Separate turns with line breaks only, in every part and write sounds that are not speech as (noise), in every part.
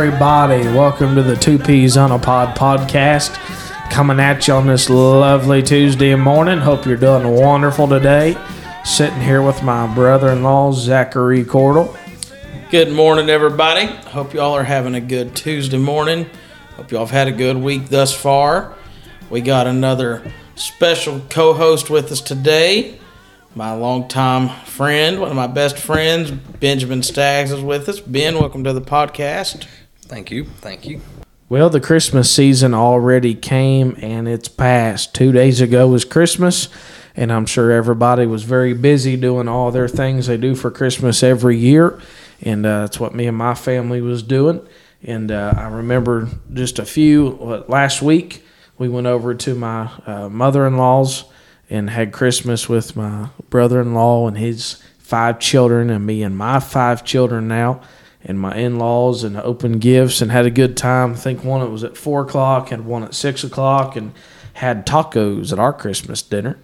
Everybody. Welcome to the Two Peas on a Pod podcast. Coming at you on this lovely Tuesday morning. Hope you're doing wonderful today. Sitting here with my brother in law, Zachary Cordell.
Good morning, everybody. Hope y'all are having a good Tuesday morning. Hope y'all have had a good week thus far. We got another special co host with us today. My longtime friend, one of my best friends, Benjamin Staggs, is with us. Ben, welcome to the podcast.
Thank you. Thank you.
Well, the Christmas season already came and it's past. Two days ago was Christmas, and I'm sure everybody was very busy doing all their things they do for Christmas every year. And uh, that's what me and my family was doing. And uh, I remember just a few last week, we went over to my uh, mother in law's and had Christmas with my brother in law and his five children, and me and my five children now and my in-laws and opened gifts and had a good time. I think one it was at four o'clock and one at six o'clock and had tacos at our Christmas dinner.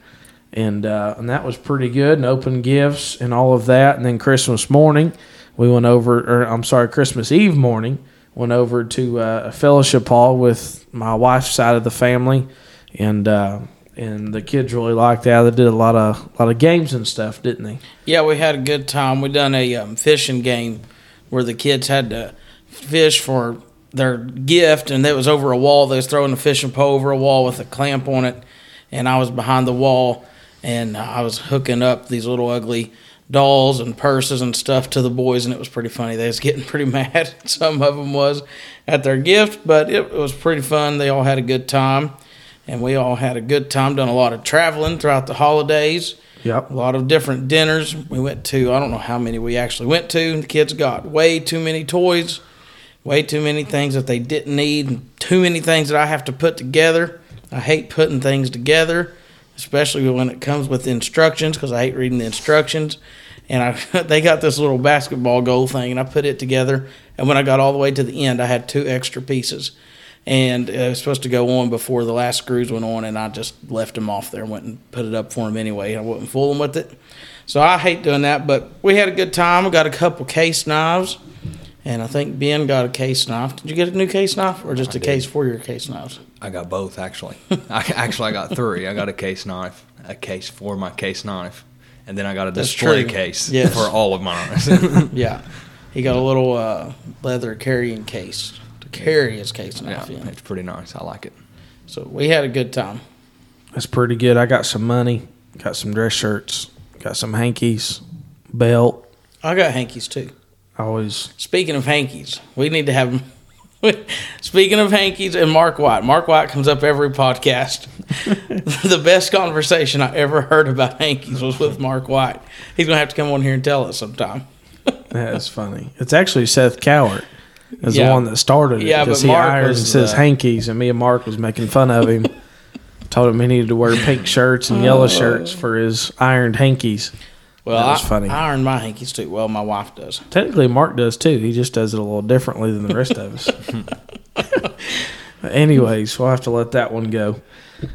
And uh, and that was pretty good and opened gifts and all of that. And then Christmas morning, we went over, or I'm sorry, Christmas Eve morning, went over to uh, a fellowship hall with my wife's side of the family, and uh, and the kids really liked that. They did a lot of lot of games and stuff, didn't they?
Yeah, we had a good time. We done a um, fishing game where the kids had to fish for their gift, and it was over a wall. They was throwing a fishing pole over a wall with a clamp on it, and I was behind the wall, and I was hooking up these little ugly dolls and purses and stuff to the boys, and it was pretty funny. They was getting (laughs) pretty mad. Some of them was at their gift, but it was pretty fun. They all had a good time, and we all had a good time. Done a lot of traveling throughout the holidays.
Yep.
A lot of different dinners. We went to, I don't know how many we actually went to. The kids got way too many toys, way too many things that they didn't need, too many things that I have to put together. I hate putting things together, especially when it comes with instructions because I hate reading the instructions. And I, (laughs) they got this little basketball goal thing, and I put it together. And when I got all the way to the end, I had two extra pieces and it was supposed to go on before the last screws went on, and I just left them off there, went and put it up for him anyway. I wouldn't fool him with it, so I hate doing that. But we had a good time. We got a couple case knives, and I think Ben got a case knife. Did you get a new case knife, or just
I
a
did.
case for your case knives?
I got both actually. (laughs) I actually I got three. I got a case knife, a case for my case knife, and then I got a
That's
display
true.
case
Yes.
for all of mine. (laughs) (laughs)
Yeah, he got a little uh, leather carrying case carry his case
yeah,
knife in.
it's pretty nice. I like it.
So we had a good time.
That's pretty good. I got some money, got some dress shirts, got some hankies, belt.
I got hankies too.
I always
Speaking of hankies, we need to have. (laughs) Speaking of hankies and Mark White, Mark White comes up every podcast. (laughs) the best conversation I ever heard about hankies was with Mark White. He's gonna have to come on here and tell us sometime. (laughs)
That's funny. It's actually Seth Cowart is
Yeah.
the one that started it.
Yeah,
because he
Mark
irons and says
the-
hankies, and me and Mark was making fun of him. (laughs) Told him he needed to wear pink shirts and yellow shirts for his ironed hankies.
Well,
That was
I,
funny.
I iron my hankies too. Well, my wife does.
Technically, Mark does too. He just does it a little differently than the rest of us. (laughs) anyways, we'll have to let that one go.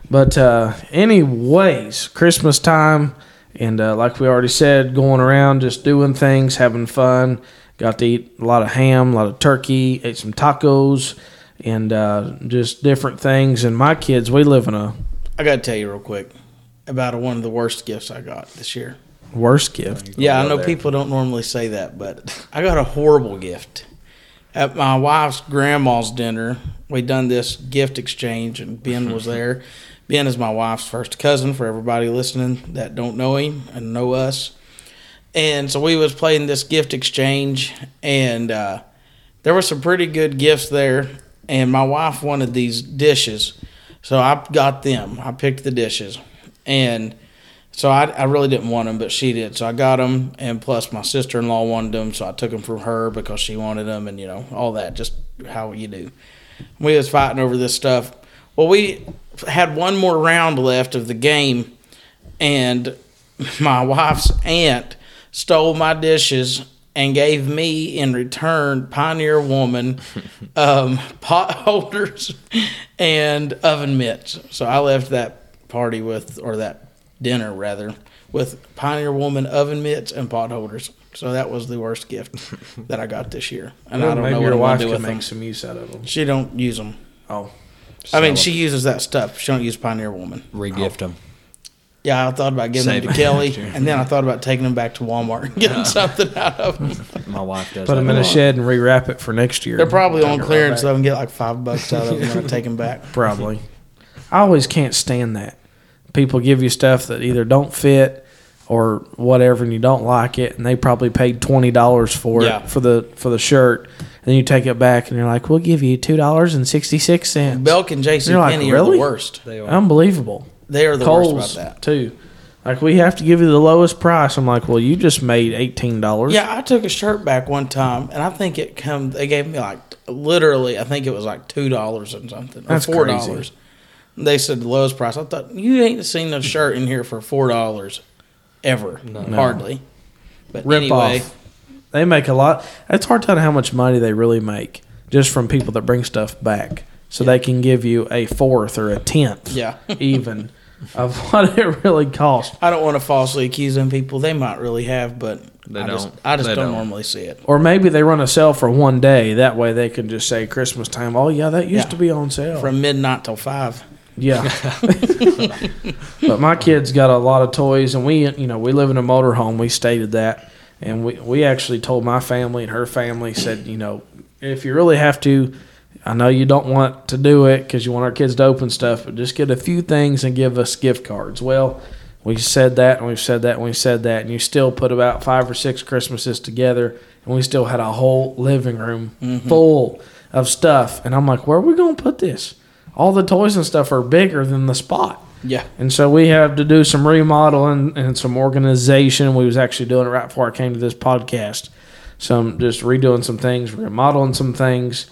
But uh, anyways, Christmas time, and uh, like we already said, going around just doing things, having fun. Got to eat a lot of ham, a lot of turkey, ate some tacos, and uh, just different things. And my kids, we live in a
I gotta tell you real quick about one of the worst gifts I got this year.
worst gift.
Yeah, I know
there.
people don't normally say that, but (laughs) I got a horrible gift. At my wife's grandma's dinner, we done this gift exchange, and Ben was (laughs) there. Ben is my wife's first cousin. For everybody listening that don't know him and know us, and so we was playing this gift exchange, and uh, there were some pretty good gifts there. And my wife wanted these dishes, so I got them. I picked the dishes, and so I, I really didn't want them, but she did. So I got them, and plus my sister in law wanted them, so I took them from her because she wanted them, and you know all that, just how you do. We was fighting over this stuff. Well, we had one more round left of the game, and (laughs) my wife's aunt stole my dishes and gave me in return Pioneer Woman (laughs) um, pot (laughs) holders and oven mitts. So I left that party with, or that dinner rather, with Pioneer Woman oven mitts and pot holders. So that was the worst gift (laughs) that I got this year, and
Well,
I don't
maybe
know what
your
I'm
wife
gonna do
can
with
make
them.
some use out of them.
She don't use them.
Oh,
I mean, she uses that stuff. She don't use Pioneer Woman.
Regift them.
Yeah, I thought about giving
Save
them to. Kelly,
Sure. (laughs)
and then I thought about taking them back to Walmart and getting (laughs) something out of them. (laughs)
My wife does.
put them in
a
a shed and rewrap it for next year.
They're probably on clearance
so
I can get like five bucks out of them when I take them back.
Probably. I always can't stand that. People give you stuff that either don't fit or whatever, and you don't like it, and they probably paid twenty dollars for
Yeah.
it for the for the shirt, and you take it back, and you're like, "We'll give you two dollars and sixty six cents."
Belk and J.C.
You're like,
Penney are
"Really?"
the worst.
They are.
Unbelievable.
They are the
Kohl's
worst about that.
too. Like we have to give you the lowest price. I'm like, well, you just made eighteen dollars.
Yeah, I took a shirt back one time, and I think it come. They gave me like literally, I think it was like two dollars and something, or
That's
four
crazy.
dollars. They said the lowest price. I thought you ain't seen a shirt in here for four dollars, ever, hardly. But
Rip
anyway,
off. They make a lot. It's hard to tell how much money they really make just from people that bring stuff back, so they can give you a fourth or a tenth,
yeah, (laughs)
even of (laughs) what it really costs.
I don't want to falsely accuse them people. They might really have, but
They
I just,
don't.
I just
They
don't,
don't.
normally see it.
Or maybe they run a sale for one day. That way they can just say Christmas time. Oh yeah, that used
Yeah.
to be on sale.
From midnight till five.
Yeah. (laughs) (laughs) but my kids got a lot of toys, and we, you know, we live in a motorhome. We stated that, and we we actually told my family and her family said, you know, if you really have to, I know you don't want to do it because you want our kids to open stuff, but just get a few things and give us gift cards. Well. We said that, and we've said that, and we've said that, and you still put about five or six Christmases together, and we still had a whole living room mm-hmm. full of stuff. And I'm like, where are we going to put this? All the toys and stuff are bigger than the spot.
Yeah,
And so we have to do some remodeling and some organization. We was actually doing it right before I came to this podcast. Some just redoing some things, remodeling some things.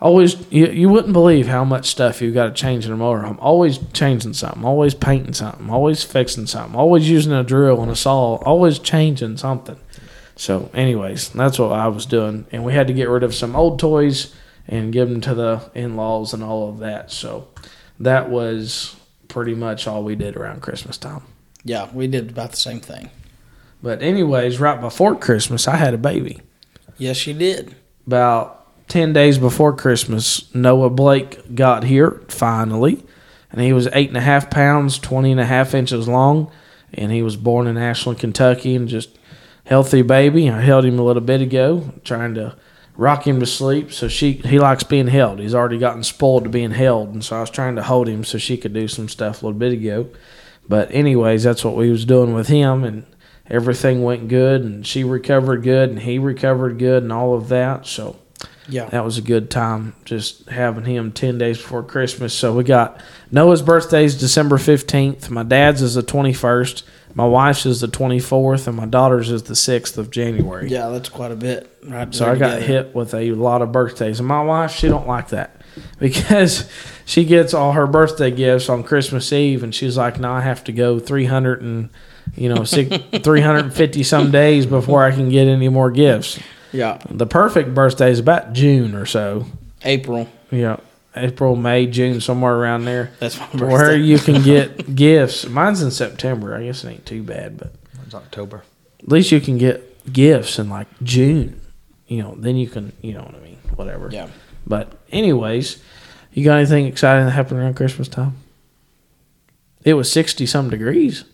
Always, you, you wouldn't believe how much stuff you got to change in a motorhome. Always changing something, always painting something, always fixing something, always using a drill and a saw, always changing something. So, anyways, that's what I was doing, and we had to get rid of some old toys and give them to the in-laws and all of that. So, that was pretty much all we did around Christmas time.
yeah, we did about the same thing.
But anyways, right before Christmas, I had a baby.
Yes, you did.
About 10 days before Christmas, Noah Blake got here finally. And he was eight and a half pounds, 20 and a half inches long. And he was born in Ashland, Kentucky, and just healthy baby. I held him a little bit ago, trying to rock him to sleep. So she he likes being held. He's already gotten spoiled to being held. And so I was trying to hold him so she could do some stuff a little bit ago. But anyways, that's what we was doing with him and everything went good and she recovered good and he recovered good and all of that. So
Yeah,
that was a good time just having him 10 days before Christmas. So we got Noah's birthday is December 15th. My dad's is the 21st. My wife's is the 24th. And my daughter's is the 6th of January.
yeah, that's quite a bit. Right.
So I got
together.
hit with a lot of birthdays. And my wife, she don't like that (laughs) because she gets all her birthday gifts on Christmas Eve. And she's like, no, I have to go 300 and, you know, (laughs) 350 some days before I can get any more gifts.
Yeah,
The perfect birthday is about June or so.
April.
Yeah, April, May, June, somewhere around there,
That's my birthday.
where you can get (laughs) gifts. Mine's in September. I guess it ain't too bad, but
It's October.
at least you can get gifts in like June. You know, then you can, you know what I mean, whatever.
Yeah.
But anyways, you got anything exciting that happened around Christmas time? It was sixty some degrees.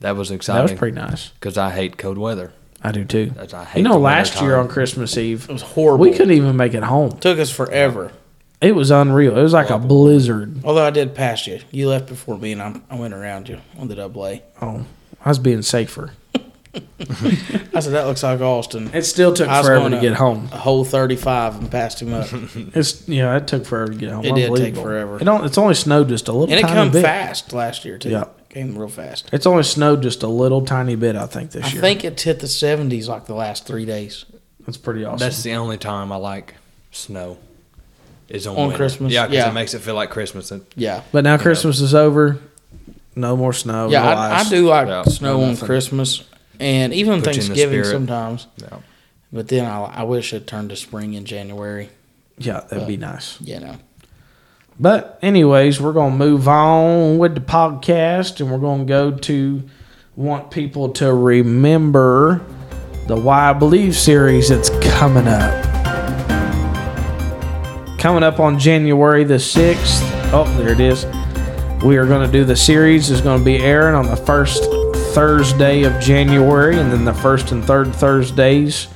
That was exciting.
That was pretty nice.
because I hate cold weather.
I do too.
That's, I hate
You know,
the
last
winter
year
time.
on Christmas Eve,
It was horrible.
we couldn't even make it home.
Took us forever.
It was unreal. It was like a blizzard.
Although I did pass you. You left before me, and I, I went around you on the double A.
Oh, I was being safer. (laughs)
I said, that looks like Austin.
It still took
I was
forever
going
to get home.
A whole 35 and passed him up. (laughs)
It's yeah, it took forever to get home.
It did take
Unbelievable.
forever.
It don't, it's only snowed just a little
and it
tiny
come
bit.
fast last year, too.
Yeah.
Came real fast.
It's only snowed just a little tiny bit, I think, this year.
I
year.
think it's hit the 70s like the last three days.
That's pretty awesome.
That's the only time I like snow. Is on,
On
winter.
Christmas?
Yeah, because
Yeah.
it makes it feel like Christmas. And
Yeah.
but now Christmas is over. No more snow.
Yeah,
no
I,
ice.
I do like
Yeah,
snow
no
on
nothing.
Christmas and even
Put you in the
Thanksgiving
spirit.
sometimes.
yeah.
But then I, I wish it turned to spring in January.
Yeah, that'd be nice.
You know.
But anyways, we're gonna move on with the podcast, and we're gonna go to want people to remember the Why I Believe series that's coming up. Coming up on January the 6th. Oh, there it is. We are going to do the series is going to be airing on the first Thursday of January and then the first and third Thursdays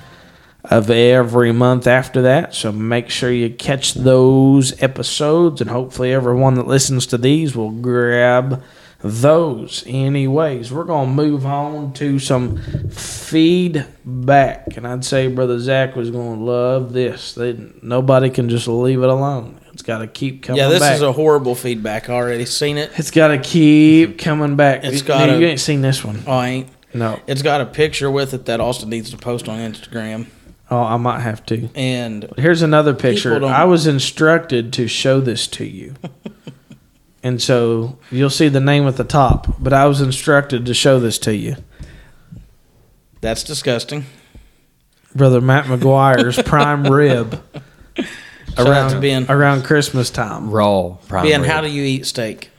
of every month after that. So make sure you catch those episodes, and hopefully, everyone that listens to these will grab those. Anyways, we're going to move on to some feedback. And I'd say Brother Zach was going to love this. They, nobody can just leave it alone. It's got to keep coming back.
Yeah, this
back.
is a horrible feedback. I already seen it.
it's got to keep coming back.
It's gotta-
you ain't seen this one.
Oh, I ain't.
No.
It's got a picture with it that Austin needs to post on Instagram.
Oh, I might have to.
And
Here's another picture. I was instructed to show this to you. (laughs) and so you'll see the name at the top, but I was instructed to show this to you.
that's disgusting.
Brother Matt McGuire's (laughs) prime rib
Shout
around
Ben.
around Christmas time.
Raw. Prime
Ben,
rib.
how do you eat steak?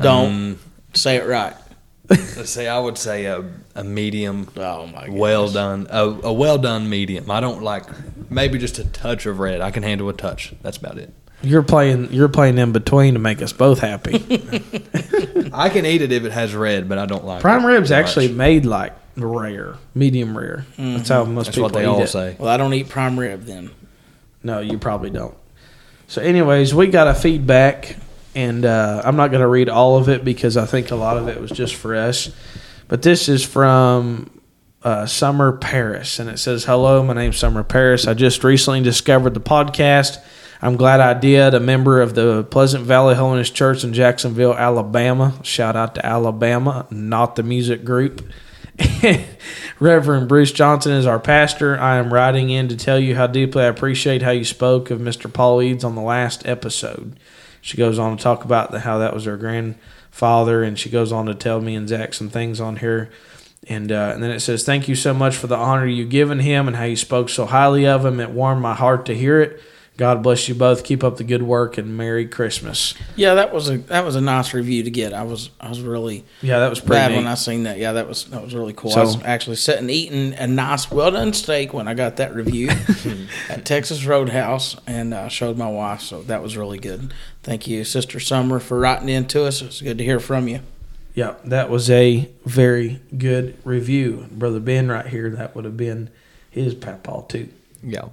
Don't
Um,
say it right. (laughs)
let's say I would say a, a medium,
Oh my god.
well done, a, a well done medium. I don't like maybe just a touch of red. I can handle a touch. That's about it.
You're playing you're playing in between to make us both happy. (laughs)
I can eat it if it has red, but I don't like
prime
it
rib's
too
actually
much.
made like rare, medium rare. That's how most
That's
people
what they
eat
all
it.
say.
Well, I don't eat prime rib then.
No, you probably don't. So, anyways, we got a feedback, and uh, I'm not going to read all of it because I think a lot of it was just for us. But this is from uh, Summer Paris, and it says, "Hello, my name's Summer Paris. I just recently discovered the podcast. I'm glad I did. A member of the Pleasant Valley Holiness Church in Jacksonville, Alabama. Shout out to Alabama, not the music group." (laughs) Reverend Bruce Johnson is our pastor. I am writing in to tell you how deeply I appreciate how you spoke of Mr. Paul Eads on the last episode. She goes on to talk about the, how that was her grandfather, and she goes on to tell me and Zach some things on here. And uh, and then it says, "Thank you so much for the honor you've given him and how you spoke so highly of him. It warmed my heart to hear it. God bless you both. Keep up the good work and Merry Christmas."
Yeah, that was a that was a nice review to get. I was I was really
Yeah, that was pretty
glad
neat.
when I seen that. Yeah, that was that was really cool.
So-
I was actually sitting eating a nice, well done steak when I got that review (laughs) at Texas Roadhouse, and I showed my wife. So that was really good. Thank you, Sister Summer, for writing in to us. It's good to hear from you.
Yeah, that was a very good review. Brother Ben right here, that would have been his papaw too.
Yeah.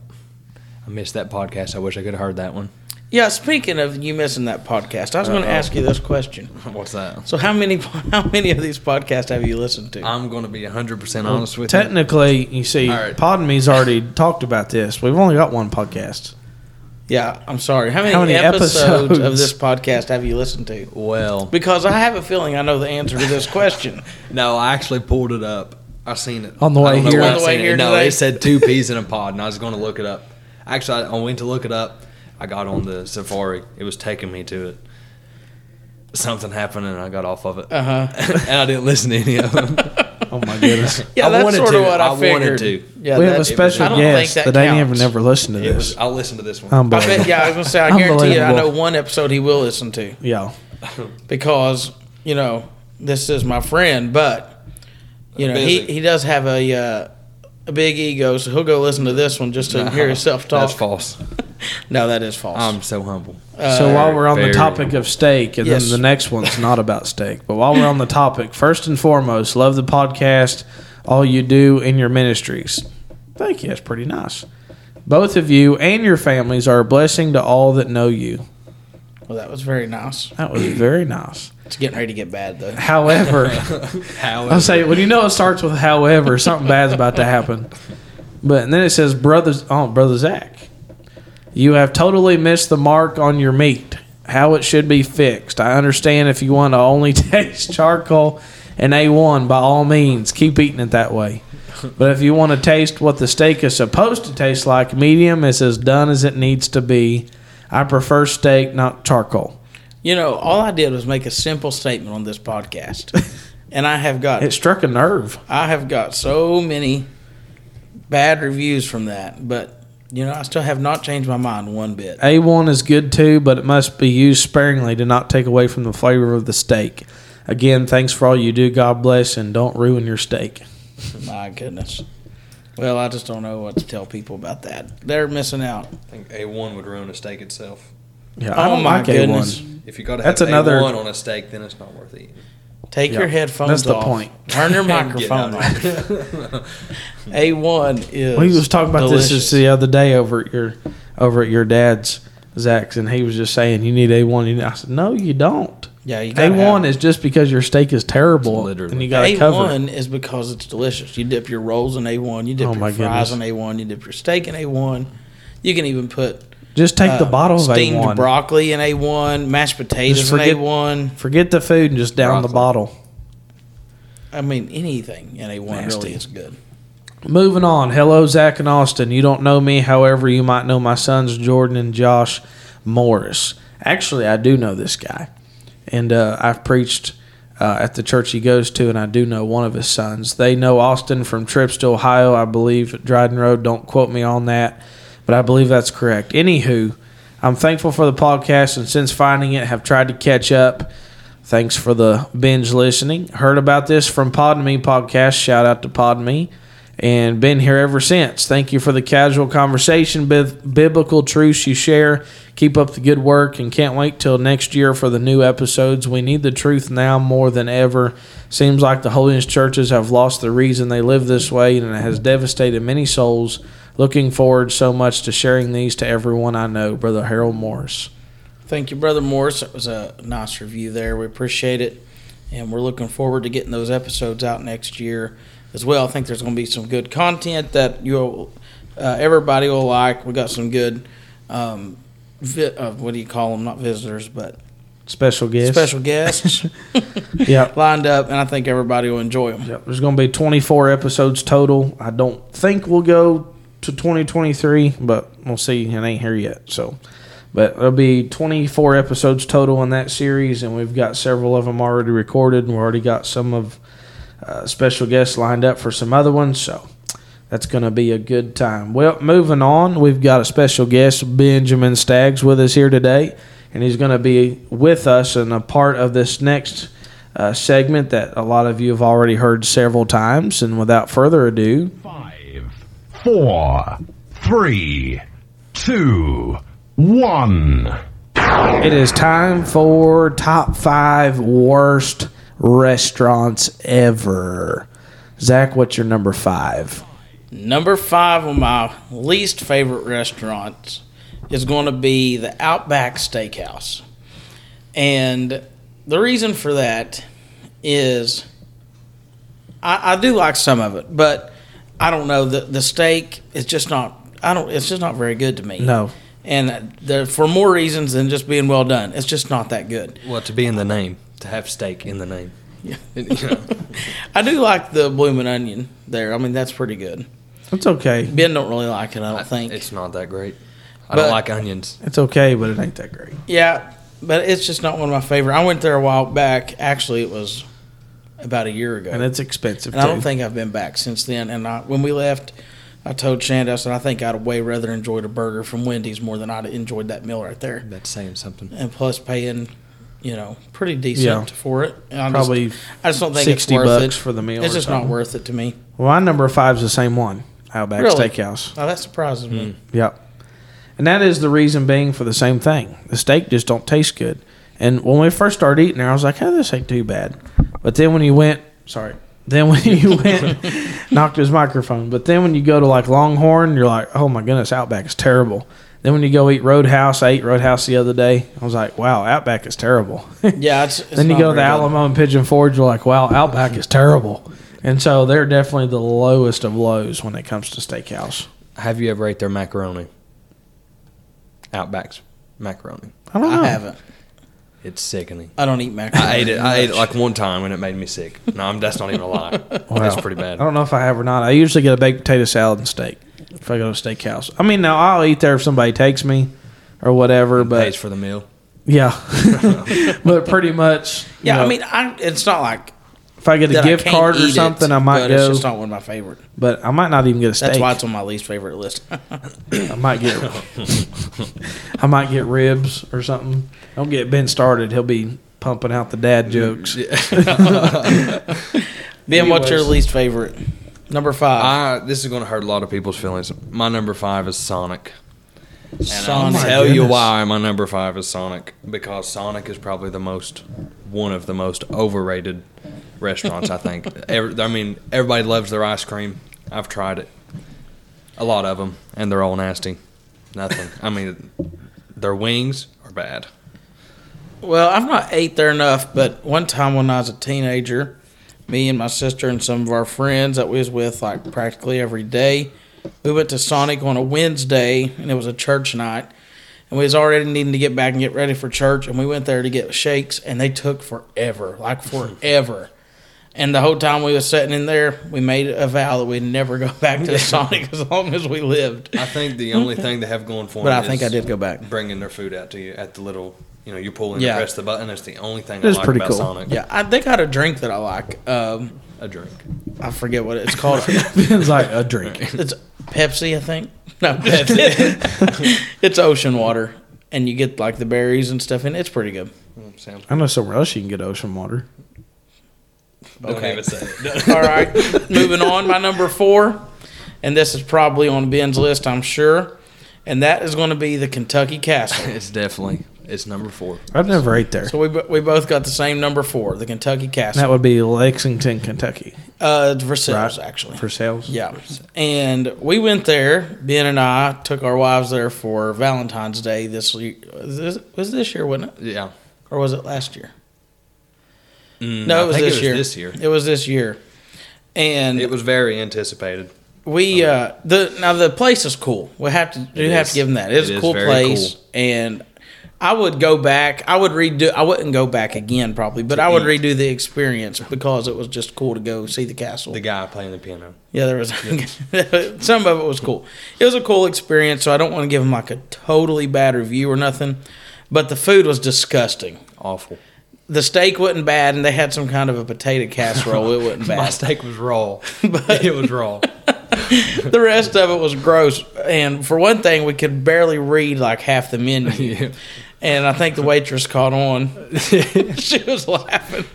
I missed that podcast. I wish I could have heard that one.
Yeah, speaking of you missing that podcast, I was going to
uh-huh.
ask you this question. (laughs)
What's that?
So how many (laughs) how many of these podcasts have you listened to?
I'm going to be 100% honest with you.
Technically, you see,
All right.
Podme's already talked about this. We've only got one podcast.
yeah, I'm sorry. How many,
How many
episodes,
episodes?
of this podcast have you listened to?
Well,
Because I have a feeling I know the answer to this question. (laughs)
no, I actually pulled it up. I seen it
On the way
don't know
here?
where I
On the way
seen it.
here
No,
today?
it said two peas in a pod, and I was going to look it up. Actually, I I went to look it up. I got on the Safari. It was taking me to it. Something happened, and I got off of it,
Uh huh. (laughs)
and I didn't listen to any of them. (laughs)
Oh my goodness. (laughs)
Yeah,
I
that's
wanted
sort of
to.
what I,
I wanted
figured.
to.
Yeah,
we have a
that-
special
I don't
guest
think
that,
that
ain't even
counts.
never listened to this.
was, I'll listen to this one.
I
Unbelievable.
bet. Yeah, I was gonna say. I guarantee you, I know one episode he will listen to
yeah.
because you know this is my friend, but you know he, he does have a uh, a big ego, so he'll go listen to this one just to hear himself talk. (laughs)
That's false. (laughs)
No, that is false.
I'm so humble.
so uh, while we're on the
very
topic of steak, and
Yes.
then the next one's not about steak, but while we're on the (laughs) topic, first and foremost, love the podcast, all you do in your ministries. Thank you. That's pretty nice. Both of you and your families are a blessing to all that know you.
Well, that was very nice.
That was very nice.
It's getting ready to get bad though.
However, (laughs)
However,
I'll say when you know it starts with however, something bad's about to happen. But and then it says brothers oh brother Zach. You have totally missed the mark on your meat. How it should be fixed. I understand if you want to only (laughs) taste charcoal and A1 by all means, keep eating it that way. But if you want to taste what the steak is supposed to taste like, medium is as done as it needs to be. I prefer steak, not charcoal.
You know, all I did was make a simple statement on this podcast, (laughs) and I have got
It struck a nerve.
I have got so many bad reviews from that, but you know, I still have not changed my mind one bit.
A1 is good too, but it must be used sparingly to not take away from the flavor of the steak. Again, thanks for all you do. God bless, and don't ruin your steak.
My goodness. Well, I just don't know what to tell people about that. They're missing out.
I think A1 would ruin a steak itself.
Yeah, oh I
Oh
don't
my
like
goodness.
A1.
If you got to
That's another-
A1 on a steak, then it's not worth eating.
Take
Yeah,
your headphones
that's the
off.
point.
Turn your (laughs) microphone
out
off. (laughs) A1 is.
We was talking about this
delicious.
just the other day over at your over at your dad's Zach's, and he was just saying you need A one. You I said no, you don't.
Yeah, you
A
gotta
one
have-
is just because your steak is terrible,
Literally.
and you got to cover. it.
A1 is because it's delicious. You dip your rolls in A1. You dip
Oh,
your
my
fries
goodness.
in A1. You dip your steak in A1. You can even put
Just take the
uh,
bottle of A
steamed
one.
broccoli in A1, mashed potatoes
Just forget-
in A1.
Forget the food and just down the bottle.
I mean, anything in A1
Nasty.
really is good.
Moving on. Hello, Zach and Austin. You don't know me, however, you might know my sons, Jordan and Josh Morris. Actually, I do know this guy, and uh, I've preached uh, at the church he goes to, and I do know one of his sons. They know Austin from trips to Ohio, I believe, Dryden Road. Don't quote me on that, but I believe that's correct. Anywho, I'm thankful for the podcast, and since finding it, have tried to catch up. Thanks for the binge listening. Heard about this from Pod Me podcast. Shout out to Pod Me. And been here ever since. Thank you for the casual conversation, bib- biblical truths you share. Keep up the good work and can't wait till next year for the new episodes. We need the truth now more than ever. Seems like the holiness churches have lost the reason they live this way and it has devastated many souls. Looking forward so much to sharing these to everyone I know. Brother Harold Morris.
Thank you, Brother Morris. It was a nice review there. We appreciate it. And we're looking forward to getting those episodes out next year as well. I think there's going to be some good content that you'll, uh, everybody will like. We got some good, um, vi- uh, what do you call them? Not visitors, but
Special guests.
special guests (laughs) (laughs)
Yeah.
lined up, and I think everybody will enjoy them.
Yep, there's going to be 24 episodes total. I don't think we'll go to 2023, but we'll see. It ain't here yet. So, but there'll be 24 episodes total in that series, and we've got several of them already recorded, and we already got some of uh, special guests lined up for some other ones. So. That's going to be a good time. Well, moving on, we've got a special guest, Benjamin Staggs, with us here today, and he's going to be with us and a part of this next uh, segment that a lot of you have already heard several times. And without further ado,
Five, four, three, two, one.
it is time for top five worst restaurants ever. Zach, what's your number five?
Number five of my least favorite restaurants is going to be the Outback Steakhouse. And the reason for that is I, I do like some of it, but I don't know. The, the steak is just not, I don't, it's just not very good to me.
No.
And the, for more reasons than just being well done, it's just not that good.
Well, to be in the name, to have steak in the name.
Yeah. (laughs)
You know,
I do like the blooming onion there. I mean, that's pretty good.
It's okay.
Ben don't really like it, I don't think.
it's not that great. I
But-
don't like onions.
It's okay, but it ain't that great.
Yeah, but it's just not one of my favorite. I went there a while back. Actually, it was about a year ago,
And it's expensive,
And I don't think I've been back since then. And I, when we left, I told Shanda, I said, I think I'd way rather enjoyed a burger from Wendy's more than I'd have enjoyed that meal right there.
That's saying something.
And plus paying, you know, pretty decent
Yeah.
for it. I
Probably
just, I just don't think
60
it's worth
bucks
it.
for the meal
It's just not worth it to me.
Well, my number five is the same one Outback
Really?
Steakhouse.
Oh, that surprises me. Mm.
Yep. And that is the reason being for the same thing. The steak just don't taste good. And when we first started eating there, I was like, "Oh, this ain't too bad." But then when you went, sorry, then when you (laughs) went, knocked his microphone. But then when you go to like Longhorn, you're like, "Oh my goodness, Outback is terrible." Then when you go eat Roadhouse, I ate Roadhouse the other day. I was like, "Wow, Outback is terrible." (laughs)
Yeah, it's, it's
then you go to the
good.
Alamo and Pigeon Forge, you're like, "Wow, Outback is terrible." And so they're definitely the lowest of lows when it comes to steakhouse.
Have you ever ate their macaroni? Outback's macaroni.
I don't know.
I haven't.
It's sickening.
I don't eat macaroni.
I ate it. I ate it like one time and it made me sick. No, I'm, that's not even a lie. (laughs) That's pretty bad.
I don't know if I have or not. I usually get a baked potato salad and steak if I go to a steakhouse. I mean, now I'll eat there if somebody takes me or whatever,
Pays
but
for the meal.
yeah, (laughs) but pretty much.
Yeah,
know,
I mean, I, it's not like
if I get a gift card or
eat it,
something, I might
but
go,
It's just not one of my favorite.
but I might not even get a steak.
That's why it's on my least favorite list. (coughs)
I might get, I might get ribs or something. Don't get Ben started; he'll be pumping out the dad jokes. (laughs)
ben, what's your least favorite? Number five.
I, this is going to hurt a lot of people's feelings. My number five is Sonic. And
Sonic.
I'll oh tell you why my number five is Sonic because Sonic is probably the most one of the most overrated restaurants. I think. (laughs) Every, I mean, everybody loves their ice cream. I've tried it, a lot of them, and they're all nasty. Nothing. I mean, their wings are bad.
Well, I've not ate there enough, but one time when I was a teenager, me and my sister and some of our friends that we was with like practically every day, we went to Sonic on a Wednesday, and it was a church night, and we was already needing to get back and get ready for church, and we went there to get shakes, and they took forever, like forever. And the whole time we was sitting in there, we made a vow that we'd never go (laughs) back to Sonic as long as we lived.
I think the only thing they have going for
But
them
I think I did go back.
bringing their food out to you at the little. You know, you pull in
Yeah.
and press the button. That's the only thing
It's
I like
pretty
about
cool.
Sonic.
Yeah, I, they got a drink that I like. Um,
a drink.
I forget what it's called. (laughs) (laughs)
it's like a drink.
It's Pepsi, I think. No, I'm (laughs) just kidding. it's ocean water, and you get like the berries and stuff in it. It's pretty good.
Mm, Sounds.
I know somewhere else you can get ocean water.
Okay.
even say it.
All right, moving on. My number four, and this is probably on Ben's list, I'm sure, and that is going to be the Kentucky Castle.
it's definitely it's number four.
I've never ate there.
So we bo- we both got the same number four, the Kentucky Castle.
That would be Lexington, Kentucky,
uh, it's Versailles,
right?
actually.
for sales.
Yeah. And we went there. Ben and I took our wives there for Valentine's Day this year. Was this, was this year, wasn't it?
Yeah.
Or was it last year?
Mm,
No,
I
it was
think
this
it was
year.
This year.
It was this year. And
It was very anticipated.
we uh the now the place is cool. We have to do
It
have
is.
to give them that. It's
It
a
is
cool
very
place
cool.
and I would go back. I would redo I wouldn't go back again probably, but I would
eat.
redo the experience because it was just cool to go see the castle.
The guy playing the piano.
Yeah, there was (laughs) some of it was cool. It was a cool experience, so I don't want to give him like a totally bad review or nothing. But the food was disgusting.
Awful.
The steak wasn't bad, and they had some kind of a potato casserole. It wasn't (laughs) bad.
My steak was raw. (laughs) But it was raw.
the rest of it was gross. And for one thing, we could barely read like half the menu.
Yeah.
And I think the waitress caught on. (laughs) she was laughing,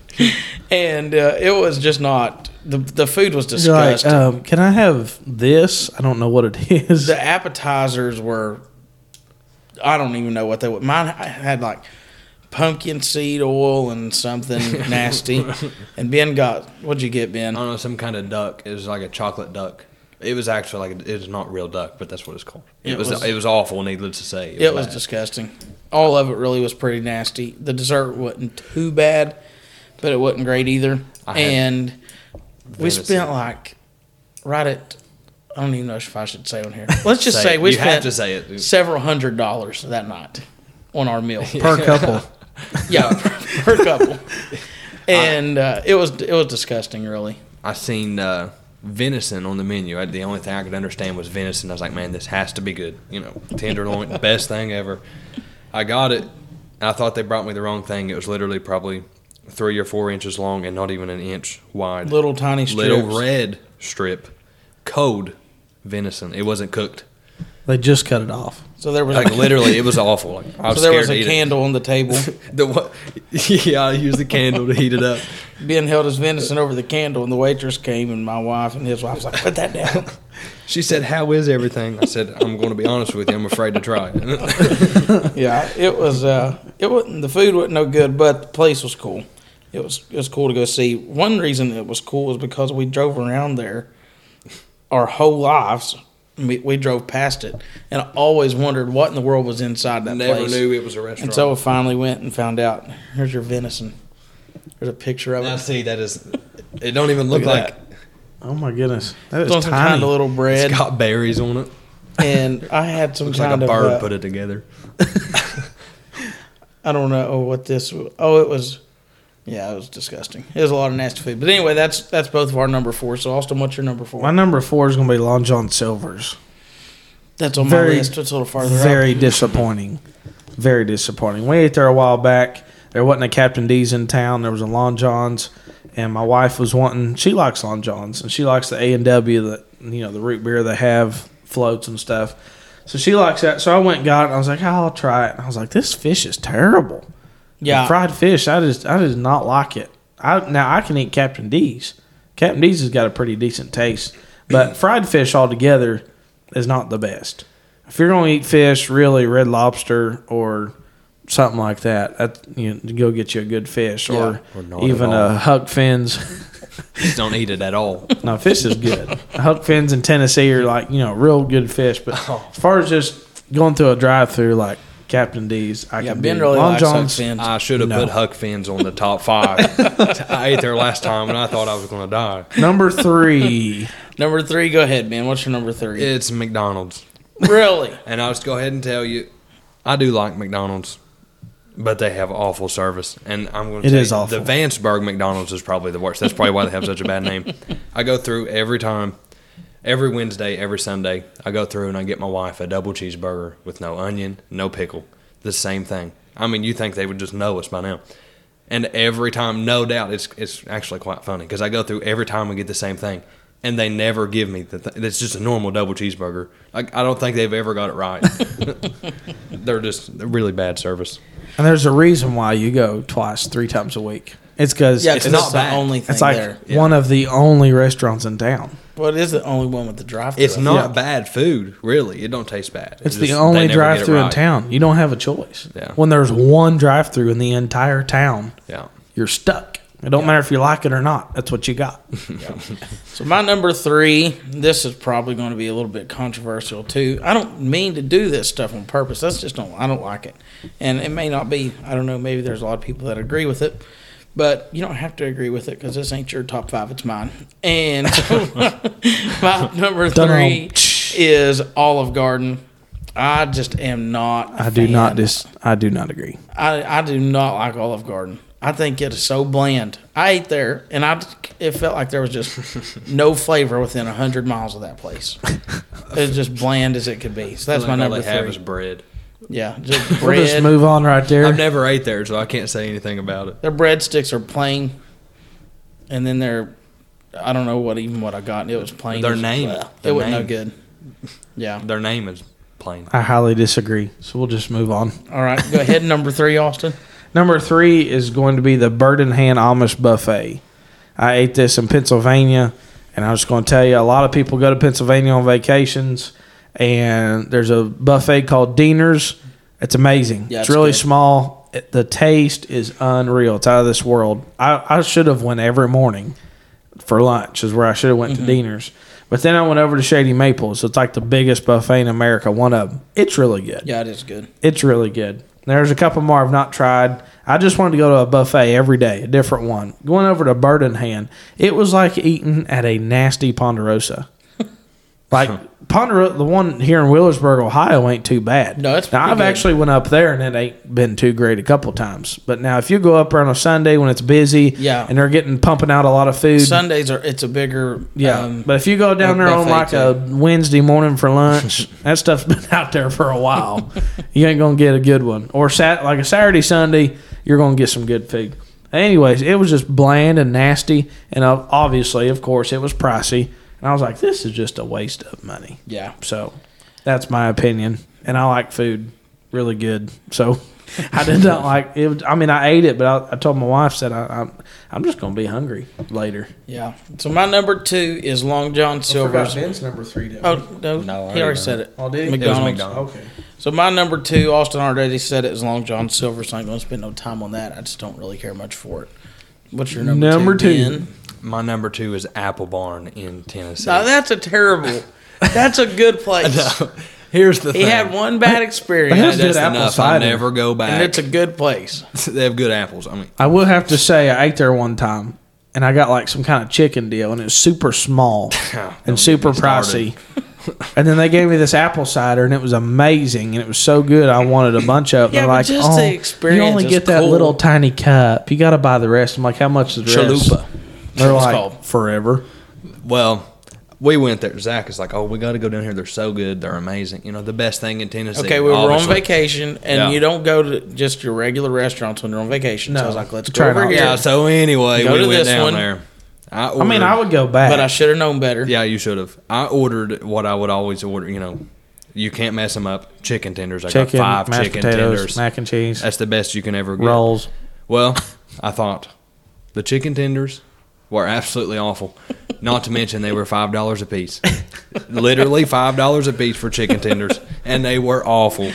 and uh, it was just not. the The food was
You're like,
disgusting.
um, can I have this? I don't know what it is.
the appetizers were I don't even know what they were. Mine had like pumpkin seed oil and something (laughs) nasty. And Ben got what'd you get, Ben?
I don't know, some kind of duck. It was like a chocolate duck. It was actually like it was not real duck, but that's what it's called. It,
It
was,
was-
it was awful. Needless to say,
It was
bad.
disgusting. All of it really was pretty nasty. The dessert wasn't too bad, but it wasn't great either.
I had
And we
venison.
spent like right at I don't even know if I should say on here. Let's just (laughs)
Say
say we
You have
spent
to say it.
several hundred dollars that night on our meal. (laughs)
per couple. (laughs)
Yeah, per, per couple. And uh, it was it was disgusting, really.
I seen uh, venison on the menu. I, the only thing I could understand was venison. I was like, man, this has to be good. You know, tenderloin, (laughs) best thing ever. I got it. I thought they brought me the wrong thing. It was literally probably three or four inches long and not even an inch wide.
Little tiny strips.
Little red strip, cold venison. It wasn't cooked.
They just cut it off.
So there was
Like
a, (laughs)
literally, it was awful. Like I was
so there
scared
was
to
a
eat it.
candle on the table. (laughs)
The what? Yeah, I used the candle to heat it up.
Ben held his venison over the candle, and the waitress came, and my wife and his wife was like, "Put that down." (laughs)
She said, "How is everything?" I said, "I'm going to be honest with you. I'm afraid to try it." (laughs)
yeah, it was. Uh, it wasn't. The food wasn't no good, but the place was cool. It was. It was cool to go see. One reason it was cool was because we drove around there our whole lives. We, we drove past it, and I always wondered what in the world was inside that
Never
place.
knew it was a restaurant.
And so we finally went and found out. Here's your venison. There's a picture of
now
it.
see that is. It don't even look,
Look at
like
Oh my goodness, that
It's
is
on some
tiny.
kind of little bread,
it's got berries on it.
and I had some
Looks like
kind
a
of.
bird
uh,
put it together. (laughs)
I don't know what this. was. Oh, it was. Yeah, it was disgusting. It was a lot of nasty food. But anyway, that's that's both of our number four. So Austin, what's your number four?
My number four is going to be Long John Silver's.
that's on
very-
my list. It's a little farther
Very
up.
disappointing. Very disappointing. We ate there a while back. There wasn't a Captain D's in town. There was a Long John's, and my wife was wanting. She likes Long John's, and she likes the A and W, that you know the root beer they have floats and stuff. So she likes that. So I went and got it. And I was like, oh, I'll try it. And I was like, this fish is terrible. The
Yeah,
fried fish. I just I did not like it. I now I can eat Captain D's. Captain D's has got a pretty decent taste, but (clears throat) fried fish altogether is not the best. If you're going to eat fish, really red lobster or something like that, that you know, go get you a good fish or,
Or
even a Huck Finn's.
Just don't eat it at all.
no, fish is good. (laughs) Huck Finn's in Tennessee are like you know real good fish, but
Oh.
as far as just going through a drive-through like Captain D's, I
Yeah,
can
Ben
do.
really
Long
likes Huck Finn's.
I should have
No.
put Huck Finn's on the top (laughs) five. I ate there last time and I thought I was going to die.
Number three. (laughs)
Number three, go ahead, Ben. What's your number three?
It's McDonald's.
really?
And I'll just go ahead and tell you, I do like McDonald's, but they have awful service. And I'm going to
It is awful.
The Vanceburg McDonald's is probably the worst. That's probably why they have such a bad name. (laughs) I go through every time, every Wednesday, every Sunday. I go through and I get my wife a double cheeseburger with no onion, no pickle. The same thing. I mean, you think they would just know us by now. And every time, no doubt, it's it's actually quite funny because I go through every time we get the same thing, and they never give me the. Th- it's just a normal double cheeseburger. Like I don't think they've ever got it right. (laughs) (laughs) They're just really bad service.
And there's a reason why you go twice, three times a week. It's because
Yeah,
it's,
it's
not
not the
bad.
only thing
it's like
there.
Yeah.
one of the only restaurants in town.
Well, it is the only one with the drive.
It's not
Yeah.
bad food, really. It don't taste bad.
It's
just-
the
they
only
never get it
drive-through in town. You don't have a choice.
Yeah.
When there's one drive-through in the entire town,
Yeah.
you're stuck. It don't matter if you like it or not. That's what you got. (laughs)
So my number three, this is probably going to be a little bit controversial too. I don't mean to do this stuff on purpose. That's just don't. I don't like it, and it may not be. I don't know. Maybe there's a lot of people that agree with it, but you don't have to agree with it because this ain't your top five. It's mine. And (laughs) my (laughs) number three is Olive Garden. I just am not. I
I do not dis. I do not agree.
I, I do not like Olive Garden. I think it is so bland. I ate there, and I it felt like there was just (laughs) no flavor within hundred miles of that place. It's just bland as it could be. So that's
Like
my
all
number
they have
three.
is bread.
yeah, (laughs) just
We'll just
bread.
move on right there.
I've never ate there, so I can't say anything about it.
Their breadsticks are plain, and then they're I don't know what even what I got. It was plain.
Their name.
Ugh,
Their
it wasn't no good. Yeah.
Their name is plain.
I highly disagree. So we'll just move on.
All right. Go ahead. Number three, Austin. (laughs)
Number three is going to be the Bird in Hand Amish Buffet. I ate this in Pennsylvania, and I'm just going to tell you a lot of people go to Pennsylvania on vacations, and there's a buffet called Dienner's. It's amazing.
Yeah,
it's
it's
really
good.
small. It- the taste is unreal. It's out of this world. I, I should have went every morning for lunch. Is where I should have went
Mm-hmm.
to Dienner's. But then I went over to Shady Maples. So it's like the biggest buffet in America. One of them. It's really good.
Yeah, it is good.
It's really good. There's a couple more I've not tried. I just wanted to go to a buffet every day, a different one. Going over to Bird in Hand, it was like eating at a nasty Ponderosa. Like (laughs) Ponderosa, the one here in Wheelersburg, Ohio, ain't too bad.
No, it's
now I've
good.
actually went up there and it ain't been too great a couple times. But now if you go up there on a Sunday when it's busy,
Yeah.
and they're getting pumping out a lot of food,
Sundays are it's a bigger
yeah.
um,
but if you go down there on like a Wednesday morning for lunch, (laughs) that stuff's been out there for a while. (laughs) you ain't gonna get a good one. Or sat like a Saturday, Sunday, you're gonna get some good food. Anyways, it was just bland and nasty, and obviously, of course, it was pricey. And I was like, this is just a waste of money.
yeah.
So that's my opinion. And I like food really good. So (laughs) I did not (laughs) like it. I mean, I ate it, but I, I told my wife said I, I'm I'm just gonna be hungry later.
Yeah. So my number two is Long John Silver's.
Ben's number three. didn't
Oh no,
No,
he
already
already
know.
said it.
Oh, did he?
McDonald's.
McDonald's.
Okay.
So my number two, Austin already said it is Long John Silver, so I ain't gonna spend no time on that. I just don't really care much for it. What's your number,
Number
two?
two.
Ben?
My number two is Apple Barn in Tennessee.
Now that's a terrible. That's a good (laughs) place.
Here's the
He
thing.
had one bad experience,
have
That's
good apple
enough. I
cider.
never go back.
and it's a good place. (laughs)
they have good apples. I mean,
I will have to say I ate there one time, and I got like some kind of chicken deal, and it was super small (laughs) and super
get me started.
pricey. and then they gave me this apple cider, and it was amazing, and it was so good. I wanted a bunch of. it.
Yeah,
They're like,
just
oh,
the experience
You only
is
get that
cool."
little tiny cup. You got to buy the rest. I'm like, how much is the rest?
Chalupa.
They're
That's
like
called.
forever.
well, we went there. Zach is like, oh, we got to go down here. They're so good. They're amazing. You know, the best thing in Tennessee.
Okay, we were on vacation, and
Yeah.
you don't go to just your regular restaurants when you're on vacation. so I was like, let's
Try
go over here.
Yeah. So anyway,
Go
we
to
went
this
down
one.
there. I,
I mean, I would go back,
But I should have known better.
Yeah, you should have. I ordered what I would always order. You know, you can't mess them up. Chicken tenders. I
chicken,
got five chicken
potatoes,
tenders.
mac and cheese,
That's the best you can ever get.
rolls.
Well, I thought the chicken tenders were absolutely awful. Not to mention they were five dollars a piece. Literally five dollars a piece for chicken tenders, and they were awful.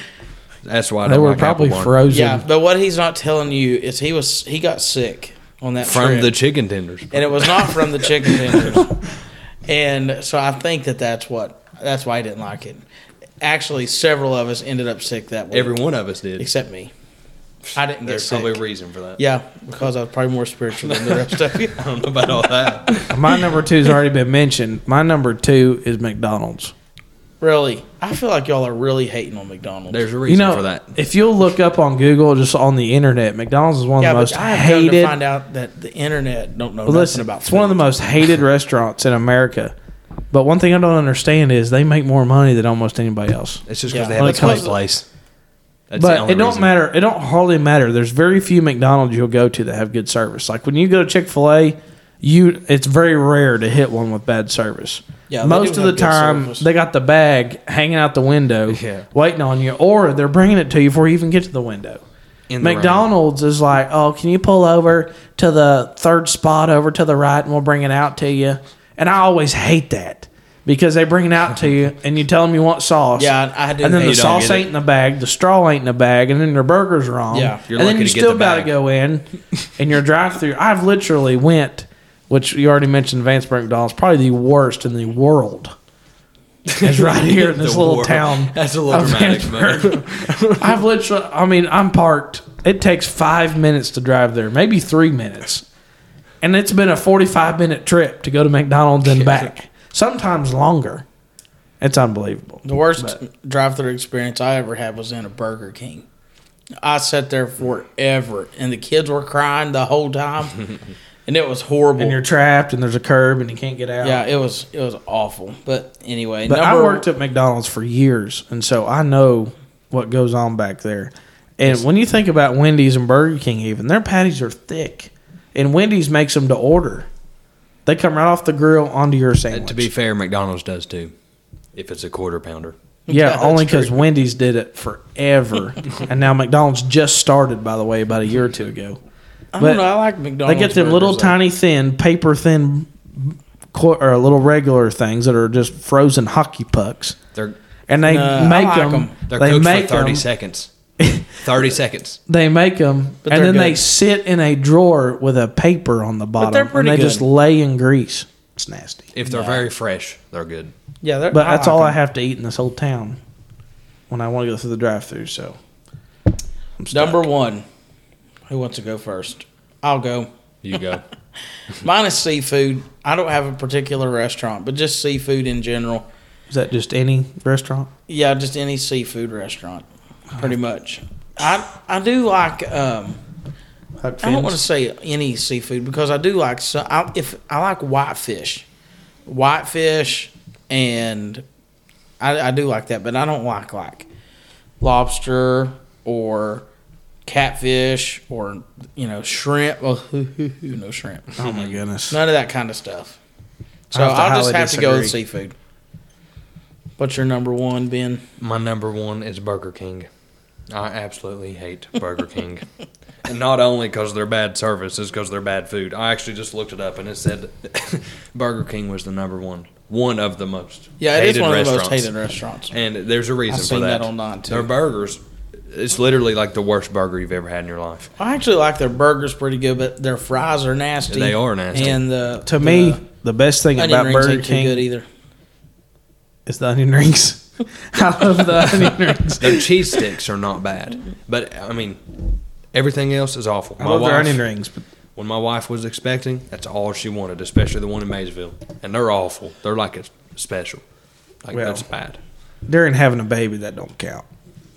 That's why
They
don't
were
like
probably
Apple
frozen.
Yeah, but what he's not telling you is he was he got sick on that
from
trip.
the chicken tenders.
and it was not from the chicken tenders. and so I think that that's what that's why I didn't like it. Actually, several of us ended up sick that week,
Every one of us did.
except me. I didn't get
There's
sick.
probably a reason for that.
yeah, because I was probably more spiritual than the rest of you. (laughs)
I don't know about all that.
My number two has already been mentioned. My number two is McDonald's.
Really, I feel like y'all are really hating on McDonald's.
There's a reason
You
reason
know,
for that.
if you'll look up on Google, just on the internet, McDonald's is one of
yeah,
the most
but I have come to find out that the internet don't know
Well,
nothing
listen,
about.
it's one of the most hated restaurants in America. But one thing I don't understand is they make more money than almost anybody else.
It's just because
Yeah.
they have a
it comes
great
to-
place. That's
but it don't
reason.
matter. It don't hardly matter. There's very few McDonald's you'll go to that have good service. Like when you go to Chick Fil A, you it's very rare to hit one with bad service.
Yeah,
most of the time
service.
they got the bag hanging out the window,
Yeah.
waiting on you, or they're bringing it to you before you even get to the window.
In the rain.
McDonald's is like, oh, can you pull over to the third spot over to the right and we'll bring it out to you? And I always hate that because they bring it out to you and you tell them you want sauce.
Yeah, I do
And then the sauce ain't in the bag, the straw ain't in the bag, and then your burger's wrong.
Yeah.
You're
and then you still
the
got to go in (laughs) and your drive-through. I've literally went, which you already mentioned, Vanceburg McDonald's, probably the worst in the world. It's right here in (laughs) this little town. (laughs)
That's a little dramatic, man.
I've literally, I mean, I'm parked. It takes five minutes to drive there, maybe three minutes. And it's been a 45 minute trip to go to McDonald's and back, sometimes longer. It's unbelievable.
The worst drive-through experience I ever had was in a Burger King. I sat there forever, and the kids were crying the whole time, (laughs) and it was horrible.
And you're trapped, and there's a curb, and you can't get out.
yeah, it was it was awful. But anyway,
But I worked at McDonald's for years, and so I know what goes on back there. And when you think about Wendy's and Burger King, even their patties are thick, and Wendy's makes them to order. They come right off the grill onto your
And
sandwich.
to be fair, McDonald's does too. If it's a quarter pounder. (laughs)
yeah,
that's
only because. Wendy's did it forever, (laughs) and now McDonald's just started, by the way, about a year or two ago.
I
but
don't know. I like McDonald's.
They get them little
burgers, though.
tiny thin, paper thin, or little regular things that are just frozen hockey pucks.
They're
and they
No, I
make
like
them.
'em.
they're
They
cooked
make
for thirty
them.
seconds. (laughs) thirty seconds.
They make them,
But
and
they're
then they sit in a drawer with a paper on the bottom,
they're
and
pretty
they just lay in grease. It's nasty.
If they're very fresh, they're good.
Yeah, they're-
But that's
like
all I have to eat in this whole town when I want to go through the drive-through. So, I'm stuck.
Number one. Who wants to go first? I'll go.
You go. (laughs)
Mine is seafood. I don't have a particular restaurant, but just seafood in general.
is that just any restaurant?
Yeah, just any seafood restaurant, pretty much. I I do like. Um, I don't want to say any seafood because I do like. So I, if I like whitefish, whitefish, and I, I do like that, but I don't like like lobster or catfish or you know shrimp. Well, (laughs) no shrimp.
Oh my goodness!
None of that kind of stuff. So
I have to
I'll just
highly
have to go with seafood. What's your number one, Ben?
My number one is Burger King. I absolutely hate Burger King. (laughs) And not only because they're bad service, it's because they're bad food. I actually just looked it up and it said (laughs) Burger King was the number one. One of the most
Yeah, it is
hated
one of the most
restaurants.
hated restaurants.
And there's a reason
I've
for
seen
that.
that online, too.
Their burgers, it's literally like the worst burger you've ever had in your life.
I actually like their burgers pretty good, but their fries are nasty.
They are nasty.
And the
To
the
me, the best thing
onion
about
rings
Burger
ain't too good
King
either.
is the onion rings. (laughs) (laughs) I love the onion (laughs) rings.
Their cheese sticks are not bad, but I mean, everything else is awful.
I love their onion rings, but
When my wife was expecting, that's all she wanted, especially the one in Maysville. And they're awful. They're like a special. Like
Well,
that's bad.
during having a baby, that don't count.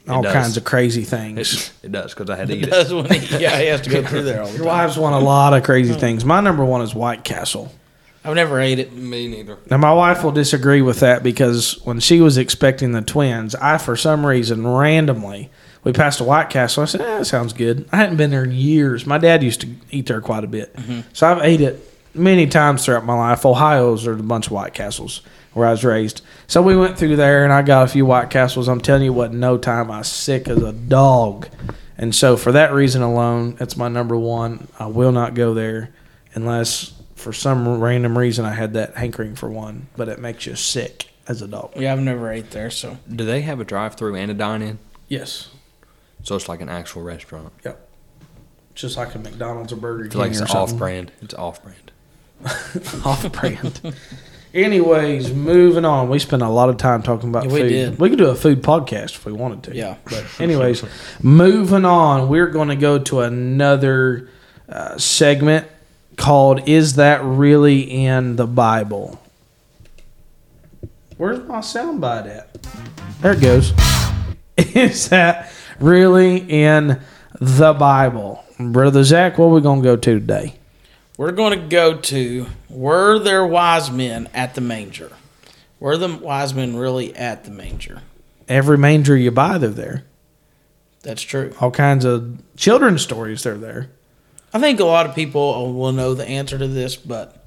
All
does.
kinds of crazy things.
It, it does because I had to eat it.
That's when he, yeah, he has to go through there all the (laughs)
Your
time.
wives want a lot of crazy oh. things. My number one is White Castle.
I've never ate it.
Me neither.
Now, my wife will disagree with that because when she was expecting the twins, I, for some reason, randomly, we passed a White Castle. I said, eh, that sounds good. I hadn't been there in years. My dad used to eat there quite a bit. So I've ate it many times throughout my life. Ohio's are a bunch of White Castles where I was raised. So we went through there and I got a few White Castles. I'm telling you what, no time, I was sick as a dog. And so for that reason alone, that's my number one. I will not go there unless for some random reason, I had that hankering for one, but it makes you sick as a dog.
Yeah, I've never ate there, so
Do they have a drive-through and a dine-in?
Yes.
So it's like an actual restaurant.
Yep. Just like a McDonald's or Burger
I
King
feel like
or
it's
something.
off-brand. It's (laughs) off-brand.
off brand. Anyways, moving on. We spent a lot of time talking about
Yeah, we
food.
did.
We could do a food podcast if we wanted to.
Yeah.
But anyways, moving on. We're going to go to another uh, segment called "Is That Really in the Bible?" Where's my soundbite at? There it goes. (laughs) Is that really in the Bible, brother Zach? What are we going to go to today?
we're going to go to were there wise men at the manger? Were the wise men really at the manger?
Every manger you buy, they're there.
That's true.
all kinds of children's stories they're there
I think a lot of people will know the answer to this, but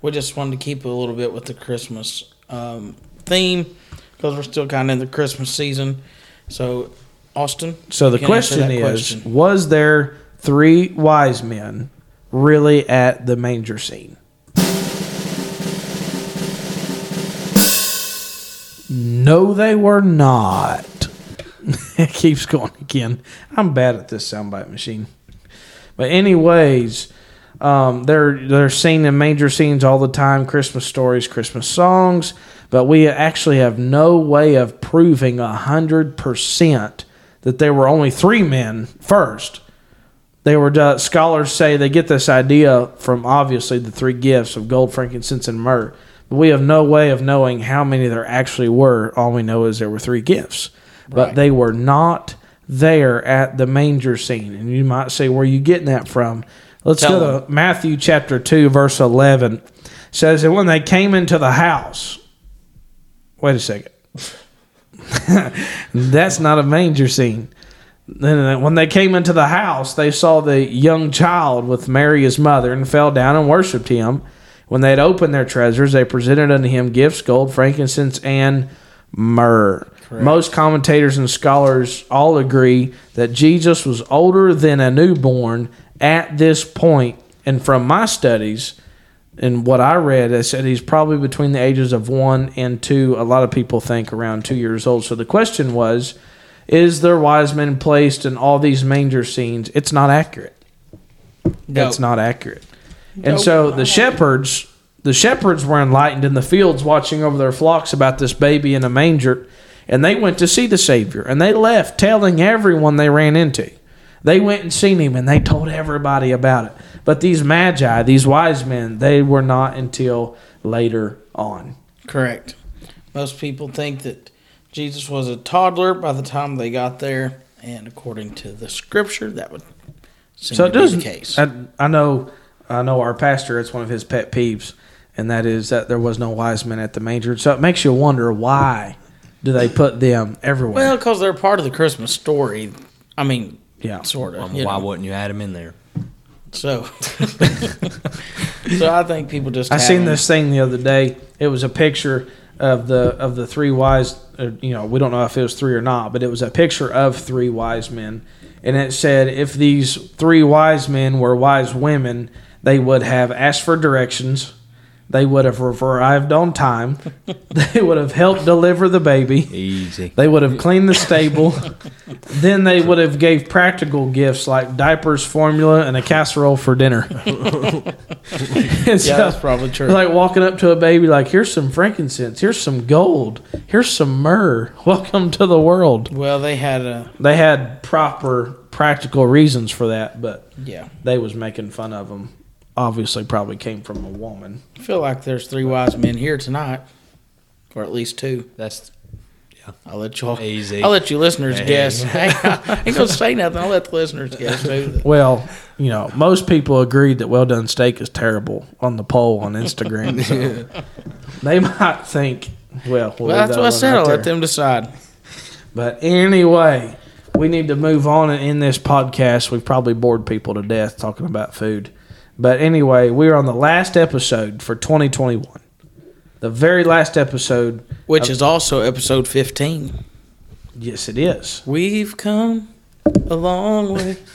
we just wanted to keep it a little bit with the Christmas um, theme because we're still kind of in the Christmas season. So, Austin.
so the
you can answer
question is:
question.
was there three wise men really at the manger scene no they were not (laughs) it keeps going again i'm bad at this soundbite machine but anyways um, they're they're seen in major scenes all the time christmas stories christmas songs. But we actually have no way of proving a hundred percent that there were only three men first. They were uh, scholars say they get this idea from obviously the three gifts of gold frankincense and myrrh. But we have no way of knowing how many there actually were. All we know is there were three gifts. But they were not there at the manger scene. And you might say where are you getting that from? Let's
Tell
go to matthew chapter 2 verse 11 It says that when they came into the house wait a second. (laughs) That's not a manger scene. Then uh, when they came into the house, they saw the young child with Mary his mother and fell down and worshipped him. When they had opened their treasures, they presented unto him gifts, gold, frankincense, and myrrh. Most commentators and scholars all agree that Jesus was older than a newborn at this point. And from my studies and what I read, I said he's probably between the ages of one and two. A lot of people think around two years old. So the question was, is there wise men placed in all these manger scenes? It's not accurate. That's
No.
not accurate.
No,
And so the shepherds, the shepherds were enlightened in the fields, watching over their flocks about this baby in a manger, and they went to see the Savior, and they left telling everyone they ran into. They went and seen him, and they told everybody about it. But these magi, these wise men, they were not until later on.
Correct. Most people think that Jesus was a toddler by the time they got there, and according to the scripture, that would seem
So
to
it
be
doesn't.
the case.
I, I know. I know our pastor. It's one of his pet peeves, and that is that there was no wise men at the manger. So it makes you wonder why do they put them everywhere?
well, because they're part of the Christmas story. I mean,
yeah.
sort of.
Um, why wouldn't you add them in there?
So, (laughs) so I think people just.
I seen
them.
this thing the other day. It was a picture of the of the three wise. Uh, you know, we don't know if it was three or not, but it was a picture of three wise men, and it said if these three wise men were wise women, they would have asked for directions. They would have arrived on time. (laughs) they would have helped deliver the baby.
Easy.
They would have cleaned the stable. then they would have gave practical gifts like diapers, formula, and a casserole for dinner. (laughs)
Yeah,
so-
that's probably true.
like walking up to a baby, like, here's some frankincense, here's some gold, here's some myrrh. Welcome to the world.
well, they had a
They had proper practical reasons for that, but
yeah.
they was making fun of them. Obviously, probably came from a woman.
I feel like there's three wise men here tonight, or at least two.
That's yeah.
I'll let you all.
Easy.
I'll let you listeners
Hey.
guess. (laughs) I ain't gonna say nothing. I'll let the listeners guess too.
Well, you know, most people agreed that well done steak is terrible on the poll on Instagram. So (laughs) they might think, well, we'll
Well, that's
that
what I said.
right
I'll let them decide.
But anyway, we need to move on in this podcast. We've probably bored people to death talking about food. But anyway, we're on the last episode for 2021. The very last episode.
Which is also episode 15.
Yes, it is.
We've come a long way. (laughs)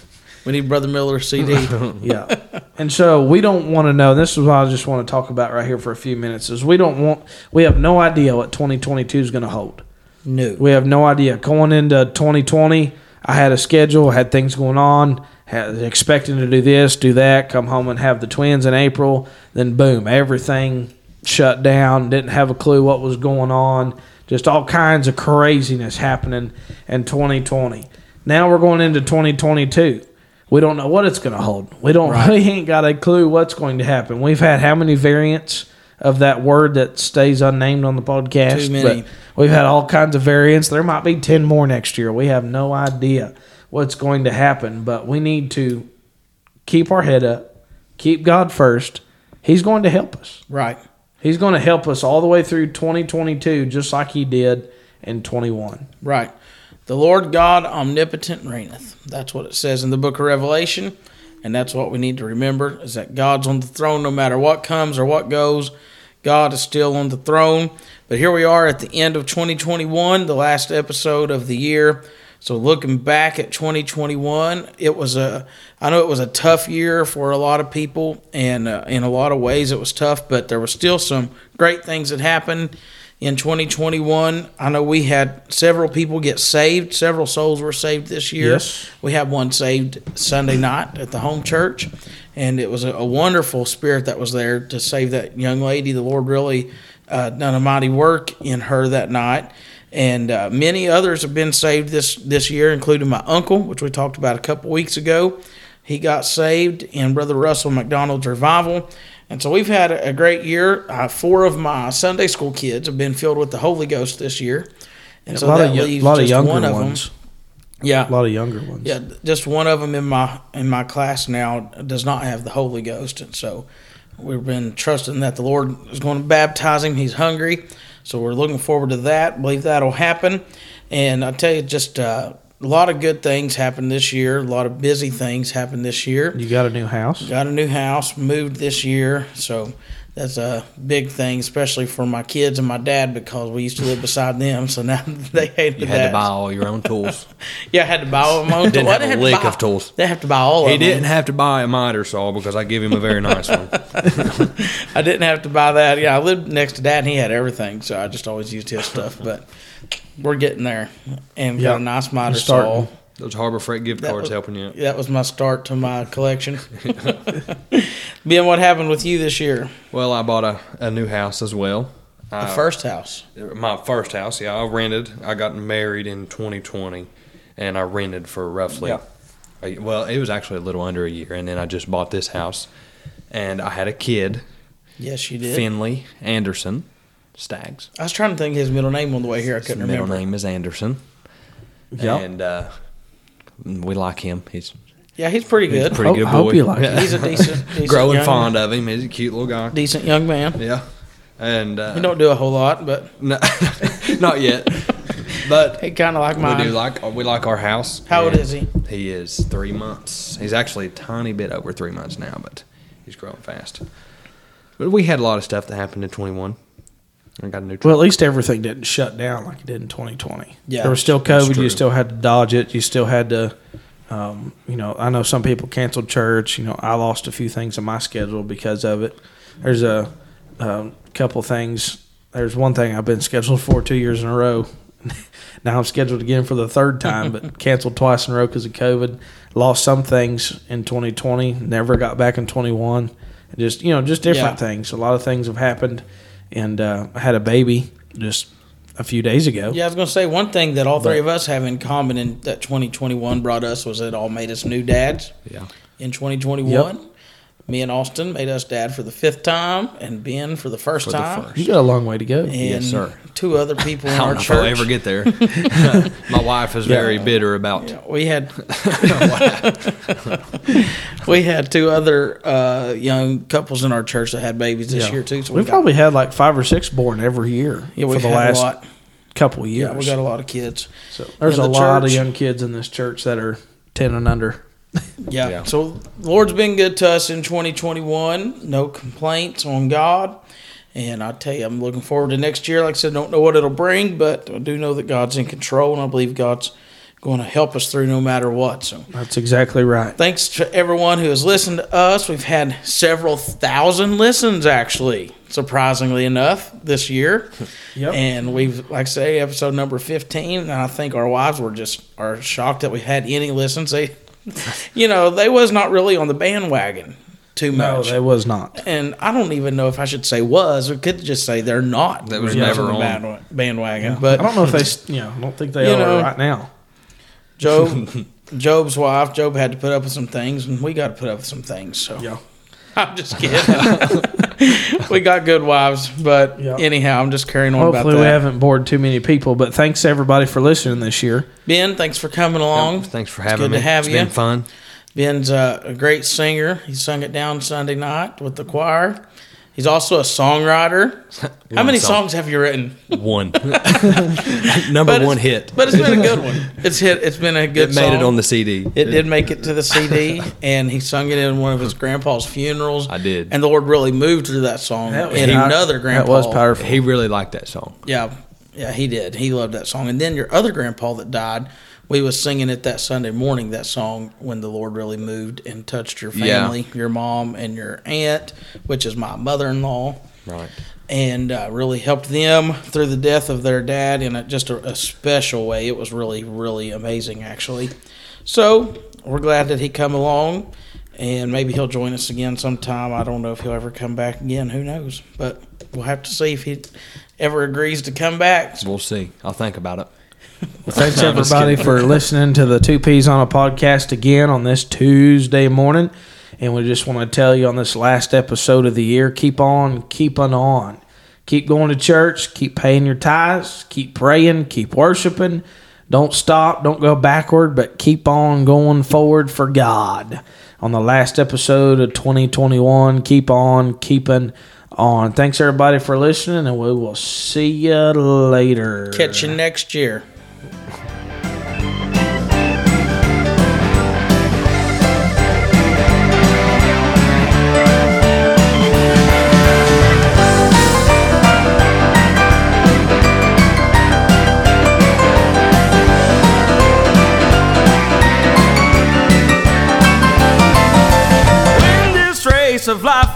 We need Brother Miller CD. (laughs)
Yeah. And so we don't want to know. This is what I just want to talk about right here for a few minutes. Is we don't want. We have no idea what 2022 is going to hold.
No.
We have no idea. Going into 2020, I had a schedule, had things going on, had expecting to do this, do that, come home and have the twins in April. Then boom, everything shut down. Didn't have a clue what was going on. Just all kinds of craziness happening in 2020. Now we're going into 2022. We don't know what it's going to hold. We don't.
Right.
We ain't got a clue what's going to happen. We've had how many variants of that word that stays unnamed on the podcast?
Too many.
But We've had all kinds of variants. There might be 10 more next year. We have no idea what's going to happen, but we need to keep our head up, keep God first. He's going to help us.
Right.
He's going to help us all the way through 2022, just like He did in 21.
Right. The Lord God omnipotent reigneth. That's what it says in the book of Revelation. And that's what we need to remember is that God's on the throne no matter what comes or what goes. God is still on the throne. But here we are at the end of 2021, the last episode of the year. So looking back at 2021, it was a I know it was a tough year for a lot of people and uh, in a lot of ways it was tough, but there were still some great things that happened in 2021. I know we had several people get saved. Several souls were saved this year.
Yes.
We had one saved Sunday night at the home church, and it was a, a wonderful spirit that was there to save that young lady. The Lord really uh, done a mighty work in her that night. And uh, many others have been saved this, this year, including my uncle, which we talked about a couple weeks ago. He got saved in Brother Russell McDonald's revival. And so we've had a great year. Uh, four of my Sunday school kids have been filled with the Holy Ghost this year. And so
a lot
that
of,
leaves
lot of
just
younger
one of
ones.
them. Yeah.
A lot of younger ones.
Yeah, just one of them in my in my class now does not have the Holy Ghost, and so we've been trusting that the Lord is going to baptize him. He's hungry, so we're looking forward to that. Believe that'll happen, and I tell you, just uh, a lot of good things happened this year. A lot of busy things happened this year.
You got a new house?
Got a new house, moved this year, so that's a big thing, especially for my kids and my dad because we used to live beside them. So now (laughs) they hated
You
that.
had to buy all your own tools. (laughs)
Yeah, I had to buy all my own. (laughs)
Didn't
Well,
have
they
a
had to
lick
buy-
of tools.
They have to buy all
He
of them.
He didn't have to buy a miter saw because I give him a very nice one.
I didn't have to buy that. Yeah, I lived next to Dad, and he had everything, so I just always used his stuff. But we're getting there, and got
Yeah,
a nice miter saw.
Those Harbor Freight gift
That
cards
was-
helping you.
That was my start to my collection. (laughs) (laughs) ben, what happened with you this year?
Well, I bought a, a new house as well.
The
I-
first house.
My first house, yeah. I rented. I got married in 2020, and I rented for roughly.
Yeah.
a- well, it was actually a little under a year, and then I just bought this house, and I had a kid,
Yes, you did.
Finley Anderson Staggs.
I was trying to think of his middle name on the way here. I couldn't
middle
remember.
Middle name is Anderson,
Yeah.
and uh, we like him. He's,
Yeah, he's pretty
he's a
good.
pretty
Hope-
good boy.
hope you like
Yeah.
He's a decent, (laughs) decent
Growing
young,
fond of him. He's a cute little guy.
decent young man.
Yeah, and uh,
He don't do a whole lot, but
no, (laughs) not yet, but
he kind of like mine.
we do like we like our house.
How old is he?
He is three months. He's actually a tiny bit over three months now, but he's growing fast. But we had a lot of stuff that happened in 21. I got a new
Well, at least everything didn't shut down like it did in 2020.
Yeah,
there was still COVID. You still had to dodge it. You still had to, um, you know. I know some people canceled church. You know, I lost a few things in my schedule because of it. There's a um, couple things. There's one thing I've been scheduled for two years in a row. (laughs) now I'm scheduled again for the third time, but (laughs) canceled twice in a row because of COVID. Lost some things in 2020. Never got back in 21. And just you know, just different
Yeah.
things. A lot of things have happened, and uh, I had a baby just a few days ago.
Yeah, I was going to say one thing that all three
But-
of us have in common in that 2021 brought us was it all made us new dads
Yeah.
in 2021. Me and Austin made us dad for the fifth time, and Ben for the first
For the
time.
first.
You got a long way to go.
And
Yes, sir.
two other people (laughs) in
I don't
our
know if I'll
church.
ever get there. (laughs) My wife is very bitter about.
we had (laughs) we had two other uh, young couples in our church that had babies this
Yeah.
year too. So
We've
got-
probably had like five or six born every year
yeah,
for
we've
the
had
last
a lot.
couple years.
Yeah, we got a lot of kids.
so there's
in
a
the
lot of young kids in this church that are ten and under. (laughs)
Yeah.
Yeah.
So Lord's been good to us in 2021. No complaints on God. And I tell you, I'm looking forward to next year. Like I said, don't know what it'll bring, but I do know that God's in control, and I believe God's going to help us through no matter what. So
That's exactly right.
thanks to everyone who has listened to us. We've had several thousand listens, actually, surprisingly enough, this year. (laughs)
Yep.
And we've, like I say, episode number 15. And I think our wives were just are shocked that we had any listens. They, (laughs) you know, they was not really on the bandwagon too
No,
much.
that was not.
and I don't even know if I should say was. We could just say they're not.
That was
really
never
the
on.
band- bandwagon. But
I don't know if they, s- you know, I don't think they are
know,
right now.
Job, (laughs) Job's wife, Job had to put up with some things, and we got to put up with some things. So
Yeah.
I'm just kidding. (laughs) we got good wives, but
Yeah.
anyhow, I'm just carrying on about
Hopefully,
that.
we haven't bored too many people. But thanks everybody for listening this year.
Ben, thanks for coming along.
Thanks for having
good
me.
Good to have
It's
you.
been fun.
Ben's uh, a great singer. He sung it down Sunday night with the choir. He's also a songwriter. (laughs) How many
song.
songs have you written?
One. (laughs) (laughs) Number
But
one
it's-
hit.
But it's been a good one. It's hit. It's been a good.
it made it on the CD.
It did make it to the CD, and he sung it in one of his grandpa's funerals.
I did.
and the Lord really moved through that song.
That was
and
power-
another grandpa
That was powerful.
He really liked that song.
Yeah, yeah, he did. He loved that song. And then your other grandpa that died, we was singing it that Sunday morning. That song when the Lord really moved and touched your
Yeah.
family, your mom and your aunt, which is my mother-in-law
Right.
and uh, really helped them through the death of their dad in a, just a, a special way. It was really, really amazing, actually. So we're glad that he come along, and maybe he'll join us again sometime. I don't know if he'll ever come back again. Who knows? But we'll have to see if he ever agrees to come back.
We'll see. I'll think about it.
Thanks
I'm
everybody for listening to the Two Peas on a podcast again on this Tuesday morning. And we just want to tell you on this last episode of the year, keep on keeping on. Keep going to church, keep paying your tithes, keep praying, keep worshiping. Don't stop, don't go backward, but keep on going forward for God. On the last episode of 2021, keep on keeping on. Thanks everybody for listening, and we will see you later.
Catch you next year.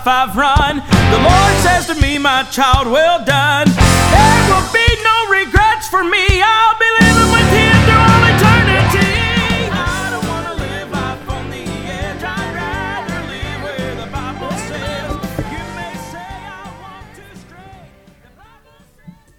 Life I've run, the Lord says to me, My child, well done. There will be no regrets for me. I'll